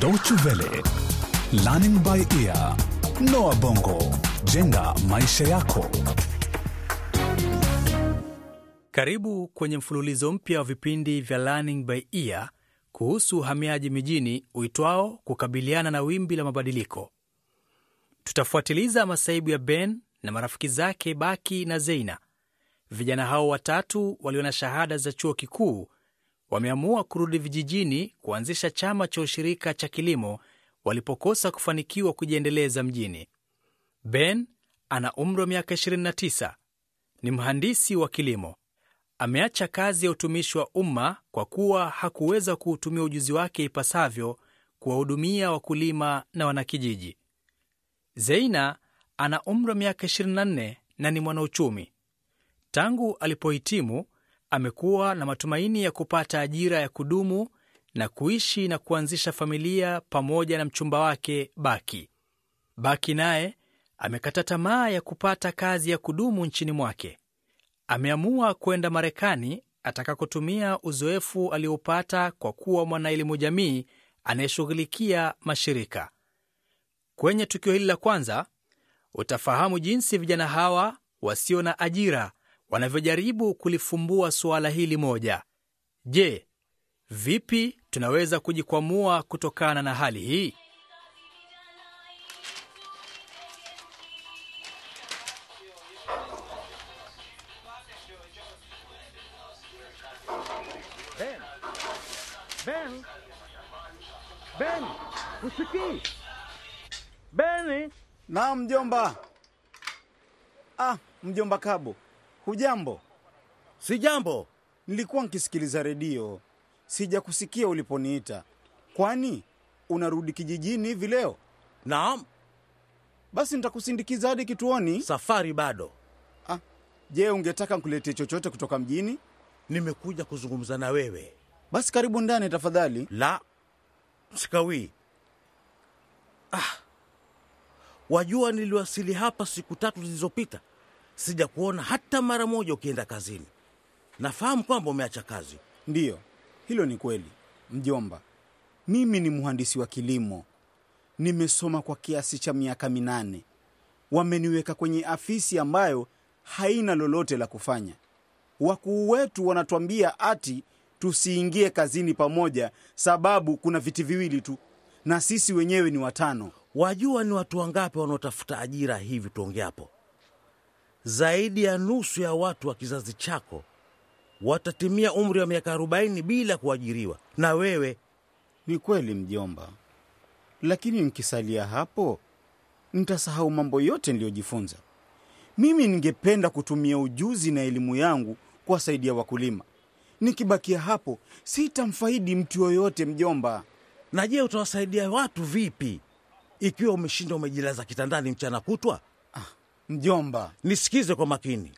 Deutsche Welle, Learning by Ear, Noah Bongo, jenga maisha yako. Karibu kwenye mfululizo mpya wa vipindi vya Learning by Ear kuhusu uhamiaji mijini uitwao kukabiliana na wimbi la mabadiliko. Tutafuatiliza masaibu ya Ben na marafiki zake Baki na Zeina. Vijana hao watatu walio na shahada za chuo kikuu wameamua kurudi vijijini kuanzisha chama cha ushirika cha kilimo walipokosa kufanikiwa kujiendeleza mjini. Ben ana umri wa miaka 29, ni mhandisi wa kilimo. Ameacha kazi ya utumishi wa umma kwa kuwa hakuweza kuutumia ujuzi wake ipasavyo kuwahudumia wakulima na wanakijiji. Zeina ana umri wa miaka 24 na ni mwanauchumi. Tangu alipohitimu amekuwa na matumaini ya kupata ajira ya kudumu na kuishi na kuanzisha familia pamoja na mchumba wake Baki. Baki naye amekata tamaa ya kupata kazi ya kudumu nchini mwake. Ameamua kwenda Marekani atakakotumia uzoefu aliopata kwa kuwa mwanaelimu jamii anayeshughulikia mashirika. Kwenye tukio hili la kwanza utafahamu jinsi vijana hawa wasio na ajira wanavyojaribu kulifumbua suala hili moja. Je, vipi tunaweza kujikwamua kutokana na hali hii? Ben! Ben! Ben! Usikii? Beni! Naam, mjomba. Ah, mjomba Kabo, hujambo? Si jambo. Nilikuwa nkisikiliza redio, sijakusikia uliponiita. Kwani unarudi kijijini hivi leo? Naam, Basi nitakusindikiza hadi kituoni. safari bado. Ah, je, ungetaka nikuletee chochote kutoka mjini? Nimekuja kuzungumza na wewe. Basi karibu ndani tafadhali. La, sikawii. Ah, wajua niliwasili hapa siku tatu zilizopita. Sija kuona hata mara moja ukienda kazini. Nafahamu kwamba umeacha kazi. Ndiyo, hilo ni kweli mjomba. Mimi ni mhandisi wa kilimo, nimesoma kwa kiasi cha miaka minane. Wameniweka kwenye afisi ambayo haina lolote la kufanya. Wakuu wetu wanatuambia ati tusiingie kazini pamoja, sababu kuna viti viwili tu na sisi wenyewe ni watano. Wajua ni watu wangapi wanaotafuta ajira hivi tuongeapo? Zaidi ya nusu ya watu wa kizazi chako watatimia umri wa miaka 40 bila kuajiriwa, na wewe Ni kweli mjomba, lakini nikisalia hapo nitasahau mambo yote niliyojifunza. Mimi ningependa kutumia ujuzi na elimu yangu kuwasaidia wakulima. Nikibakia hapo sitamfaidi mtu yoyote mjomba. na je, utawasaidia watu vipi ikiwa umeshinda umejilaza kitandani mchana kutwa? Mjomba, Nisikize kwa makini,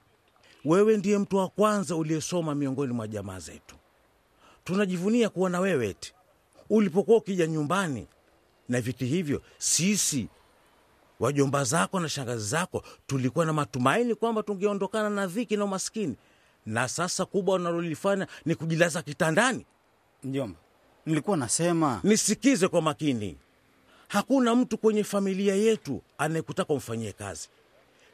wewe ndiye mtu wa kwanza uliyesoma miongoni mwa jamaa zetu. Tunajivunia kuwa na wewe eti ulipokuwa ukija nyumbani na viti hivyo, sisi wajomba zako na shangazi zako tulikuwa na matumaini kwamba tungeondokana na dhiki na umaskini, na sasa kubwa unalolifanya ni kujilaza kitandani. mjomba, nilikuwa nasema Nisikize kwa makini, hakuna mtu kwenye familia yetu anayekutaka umfanyie kazi.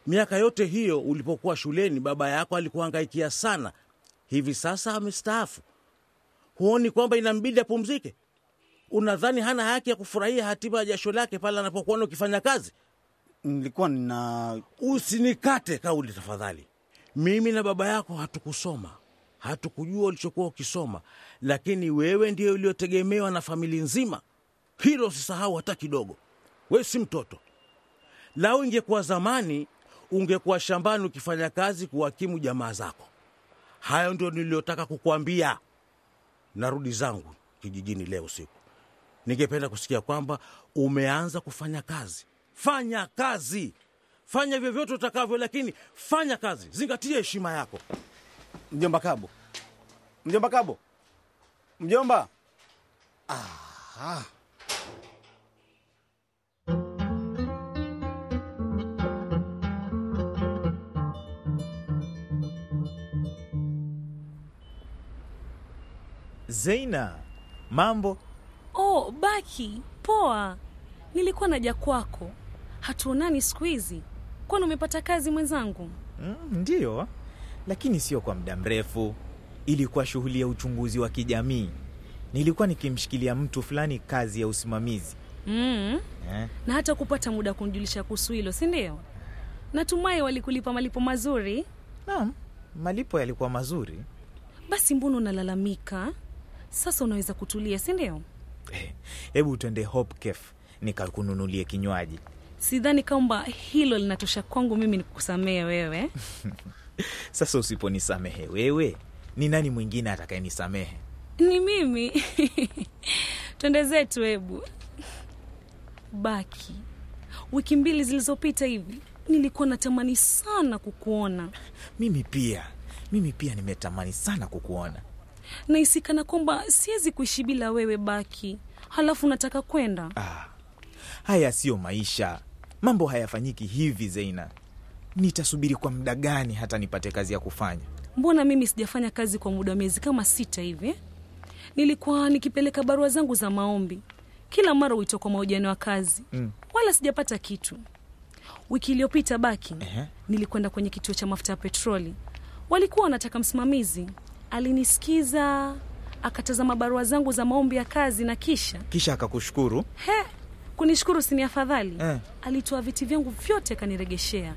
Miaka yote hiyo ulipokuwa shuleni, baba yako alikuhangaikia sana. Hivi sasa amestaafu, huoni kwamba inambidi apumzike? Unadhani hana haki ya kufurahia hatima ya jasho lake pale anapokuona ukifanya kazi? nilikuwa nina Usinikate kauli tafadhali. Mimi na baba yako hatukusoma, hatukujua ulichokuwa ukisoma, lakini wewe ndiyo uliotegemewa na familia nzima. Hilo usisahau hata kidogo. We si mtoto. Lau ingekuwa zamani, ungekuwa shambani ukifanya kazi kuhakimu jamaa zako. Hayo ndio niliyotaka kukuambia. Narudi zangu kijijini leo usiku. Ningependa kusikia kwamba umeanza kufanya kazi. Fanya kazi, fanya vyovyote utakavyo, lakini fanya kazi, zingatia heshima yako. mjomba Kabo, mjomba Kabo, mjomba. Ah, Zeina, mambo? Oh, Baki, Poa, nilikuwa naja kwako, hatuonani siku hizi. Kwani umepata kazi mwenzangu? Mm, ndiyo, lakini sio kwa muda mrefu. Ilikuwa shughuli ya uchunguzi wa kijamii. Nilikuwa nikimshikilia mtu fulani kazi ya usimamizi Mm. eh. Na hata kupata muda kumjulisha kuhusu hilo, si ndio? Natumai walikulipa malipo mazuri. Naam, malipo yalikuwa mazuri. Basi mbona unalalamika? Sasa unaweza kutulia, si ndio? Eh, Hebu twende Hope Cafe nikakununulie kinywaji. Sidhani kwamba hilo linatosha kwangu mimi nikusamehe wewe. Sasa usiponisamehe wewe, ni nani mwingine atakayenisamehe? Ni mimi. Twende zetu, hebu baki. Wiki mbili zilizopita hivi nilikuwa natamani sana kukuona, Mimi pia, mimi pia nimetamani sana kukuona. Naisikana kwamba siwezi kuishi bila wewe. Baki, halafu nataka kwenda. Ah, haya siyo maisha, mambo hayafanyiki hivi Zeina. Nitasubiri kwa muda gani hata nipate kazi ya kufanya? Mbona mimi sijafanya kazi kwa muda wa miezi kama sita hivi? Nilikuwa nikipeleka barua zangu za maombi kila mara huitwa kwa mahojiano ya kazi Mm. wala sijapata kitu. Wiki iliyopita baki Ehe. nilikwenda kwenye kituo cha mafuta ya petroli, walikuwa wanataka msimamizi. Alinisikiza, akatazama barua zangu za maombi ya kazi na kisha Kisha akakushukuru he, kunishukuru sini afadhali Eh. alitoa viti vyangu vyote akaniregeshea.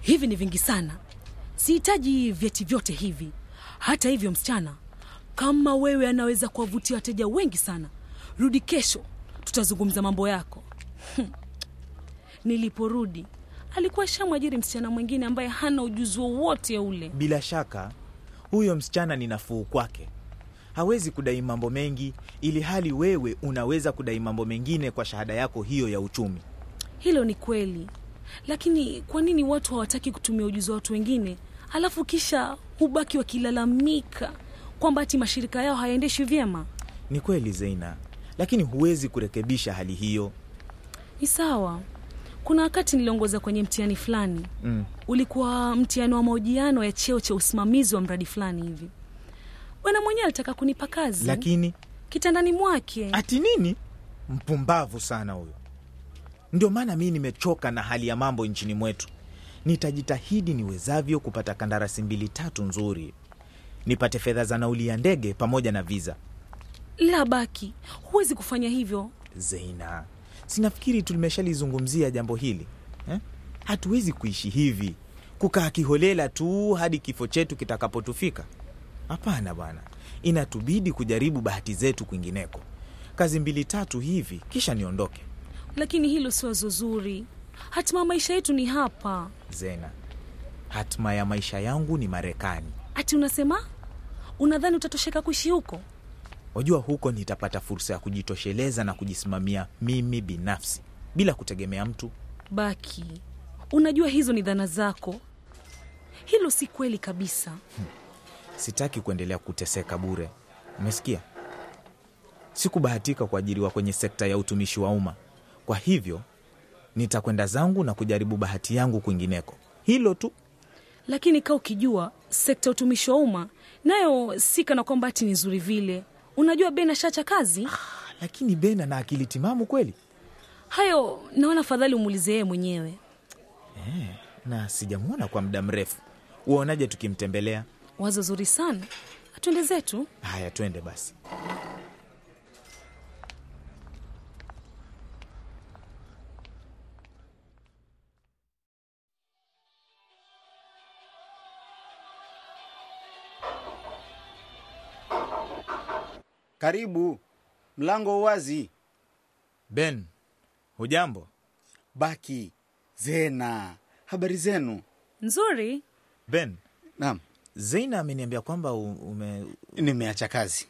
Hivi ni vingi sana, sihitaji vyeti vyote hivi. Hata hivyo, msichana kama wewe anaweza kuwavutia wateja wengi sana, rudi kesho, tutazungumza mambo yako. Niliporudi alikuwa shamwajiri msichana mwingine ambaye hana ujuzi wowote ule. Bila shaka huyo msichana ni nafuu kwake, hawezi kudai mambo mengi, ili hali wewe unaweza kudai mambo mengine kwa shahada yako hiyo ya uchumi. Hilo ni kweli, lakini kwa nini watu hawataki kutumia ujuzi wa watu wengine, alafu kisha hubaki wakilalamika kwamba ati mashirika yao hayaendeshi vyema? Ni kweli Zeina, lakini huwezi kurekebisha hali hiyo. Ni sawa. Kuna wakati niliongoza kwenye mtihani fulani, Mm. ulikuwa mtihani wa mahojiano ya cheo cha usimamizi wa mradi fulani hivi. Bwana mwenyewe alitaka kunipa kazi Lakini kitandani mwake. ati nini? Mpumbavu sana huyo. Ndio maana mii nimechoka na hali ya mambo nchini mwetu. Nitajitahidi niwezavyo kupata kandarasi mbili tatu nzuri, nipate fedha za nauli ya ndege pamoja na viza. La, Baki, huwezi kufanya hivyo. Zeina, sinafikiri tulimeshalizungumzia jambo hili eh? Hatuwezi kuishi hivi kukaa kiholela tu hadi kifo chetu kitakapotufika. Hapana bwana, inatubidi kujaribu bahati zetu kwingineko, kazi mbili tatu hivi, kisha niondoke. Lakini hilo si wazo zuri. Hatima ya maisha yetu ni hapa. Zena, hatima ya maisha yangu ni Marekani. Ati unasema unadhani utatosheka kuishi huko? Wajua, huko nitapata fursa ya kujitosheleza na kujisimamia mimi binafsi bila kutegemea mtu. Baki, unajua hizo ni dhana zako. Hilo si kweli kabisa. Sitaki kuendelea kuteseka bure, umesikia? Sikubahatika kuajiriwa kwenye sekta ya utumishi wa umma, kwa hivyo nitakwenda zangu na kujaribu bahati yangu kwingineko. Hilo tu. Lakini kaa ukijua sekta ya utumishi wa umma nayo si kana kwamba hati ni nzuri vile. Unajua Ben ashacha kazi. Lakini Ben ana akili timamu kweli, Hayo naona afadhali umuulize yeye mwenyewe. na sijamwona kwa muda mrefu. Uonaje tukimtembelea? Wazo zuri sana. Atwende zetu. Haya, twende basi. Karibu, mlango wazi. Ben, hujambo? Baki, Zena, habari zenu? Nzuri. Ben, Naam, Zeina ameniambia kwamba u- ume... nimeacha kazi.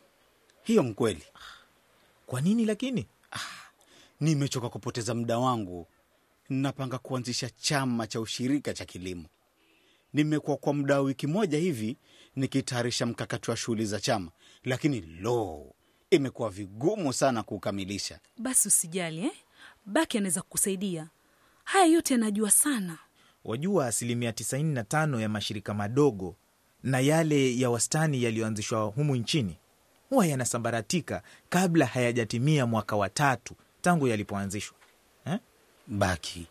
Hiyo mkweli, Kwa nini lakini? nimechoka kupoteza muda wangu. Napanga kuanzisha chama cha ushirika cha kilimo. Nimekuwa kwa muda wa wiki moja hivi nikitayarisha mkakati wa shughuli za chama, lakini lo, imekuwa vigumu sana kukamilisha. Basi usijali eh? Baki anaweza kukusaidia. Haya yote anajua sana. Wajua, asilimia 95 ya mashirika madogo na yale ya wastani yaliyoanzishwa humu nchini huwa yanasambaratika kabla hayajatimia mwaka wa tatu tangu yalipoanzishwa eh? Baki,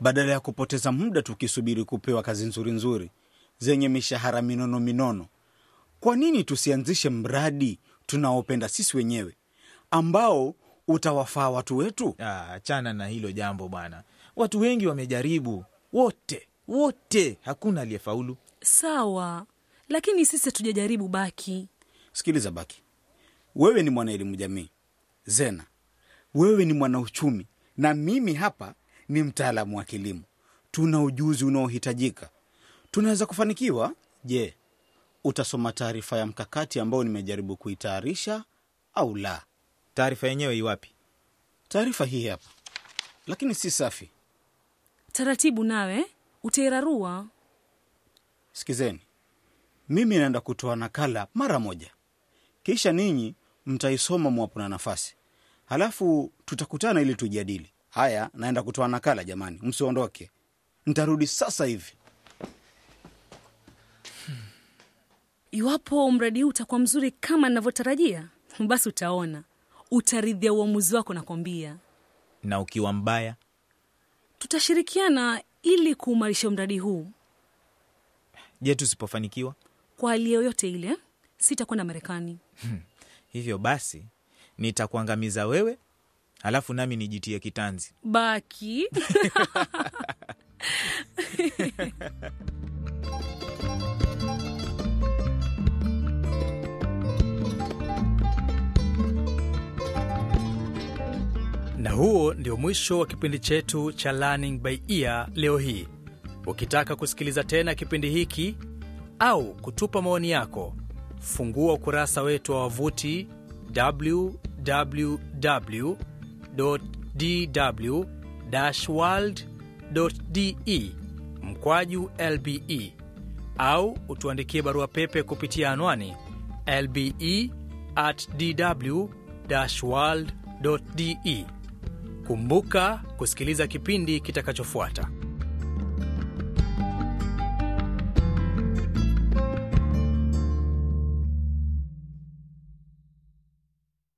badala ya kupoteza muda tukisubiri kupewa kazi nzuri nzuri zenye mishahara minono minono, kwa nini tusianzishe mradi tunaopenda sisi wenyewe ambao utawafaa watu wetu? Ah, achana na hilo jambo bwana. Watu wengi wamejaribu, wote wote, hakuna aliyefaulu. Sawa, lakini sisi hatujajaribu Baki. Sikiliza Baki, wewe ni mwanaelimu jamii, Zena wewe ni mwanauchumi, na mimi hapa ni mtaalamu wa kilimo. Tuna ujuzi unaohitajika, tunaweza kufanikiwa. Je, utasoma taarifa ya mkakati ambao nimejaribu kuitayarisha au la? Taarifa yenyewe iwapi? Taarifa hii hapa, lakini si safi. Taratibu nawe utairarua. Sikizeni, mimi naenda kutoa nakala mara moja, kisha ninyi mtaisoma mwapo na nafasi, halafu tutakutana ili tujadili. Haya, naenda kutoa nakala jamani, msiondoke, ntarudi sasa hivi. Iwapo mradi huu utakuwa mzuri kama ninavyotarajia, basi utaona, utaridhia uamuzi wako. Nakwambia Na ukiwa mbaya, tutashirikiana ili kuumarisha mradi huu. je, tusipofanikiwa? Kwa hali yoyote ile, sitakwenda Marekani. Hivyo basi nitakuangamiza wewe, halafu nami nijitie kitanzi. Baki Na huo ndio mwisho wa kipindi chetu cha Learning by Ear leo hii. Ukitaka kusikiliza tena kipindi hiki au kutupa maoni yako, fungua ukurasa wetu wa wavuti www.dw-world.de mkwaju lbe au utuandikie barua pepe kupitia anwani lbe at dw-world.de. Kumbuka kusikiliza kipindi kitakachofuata.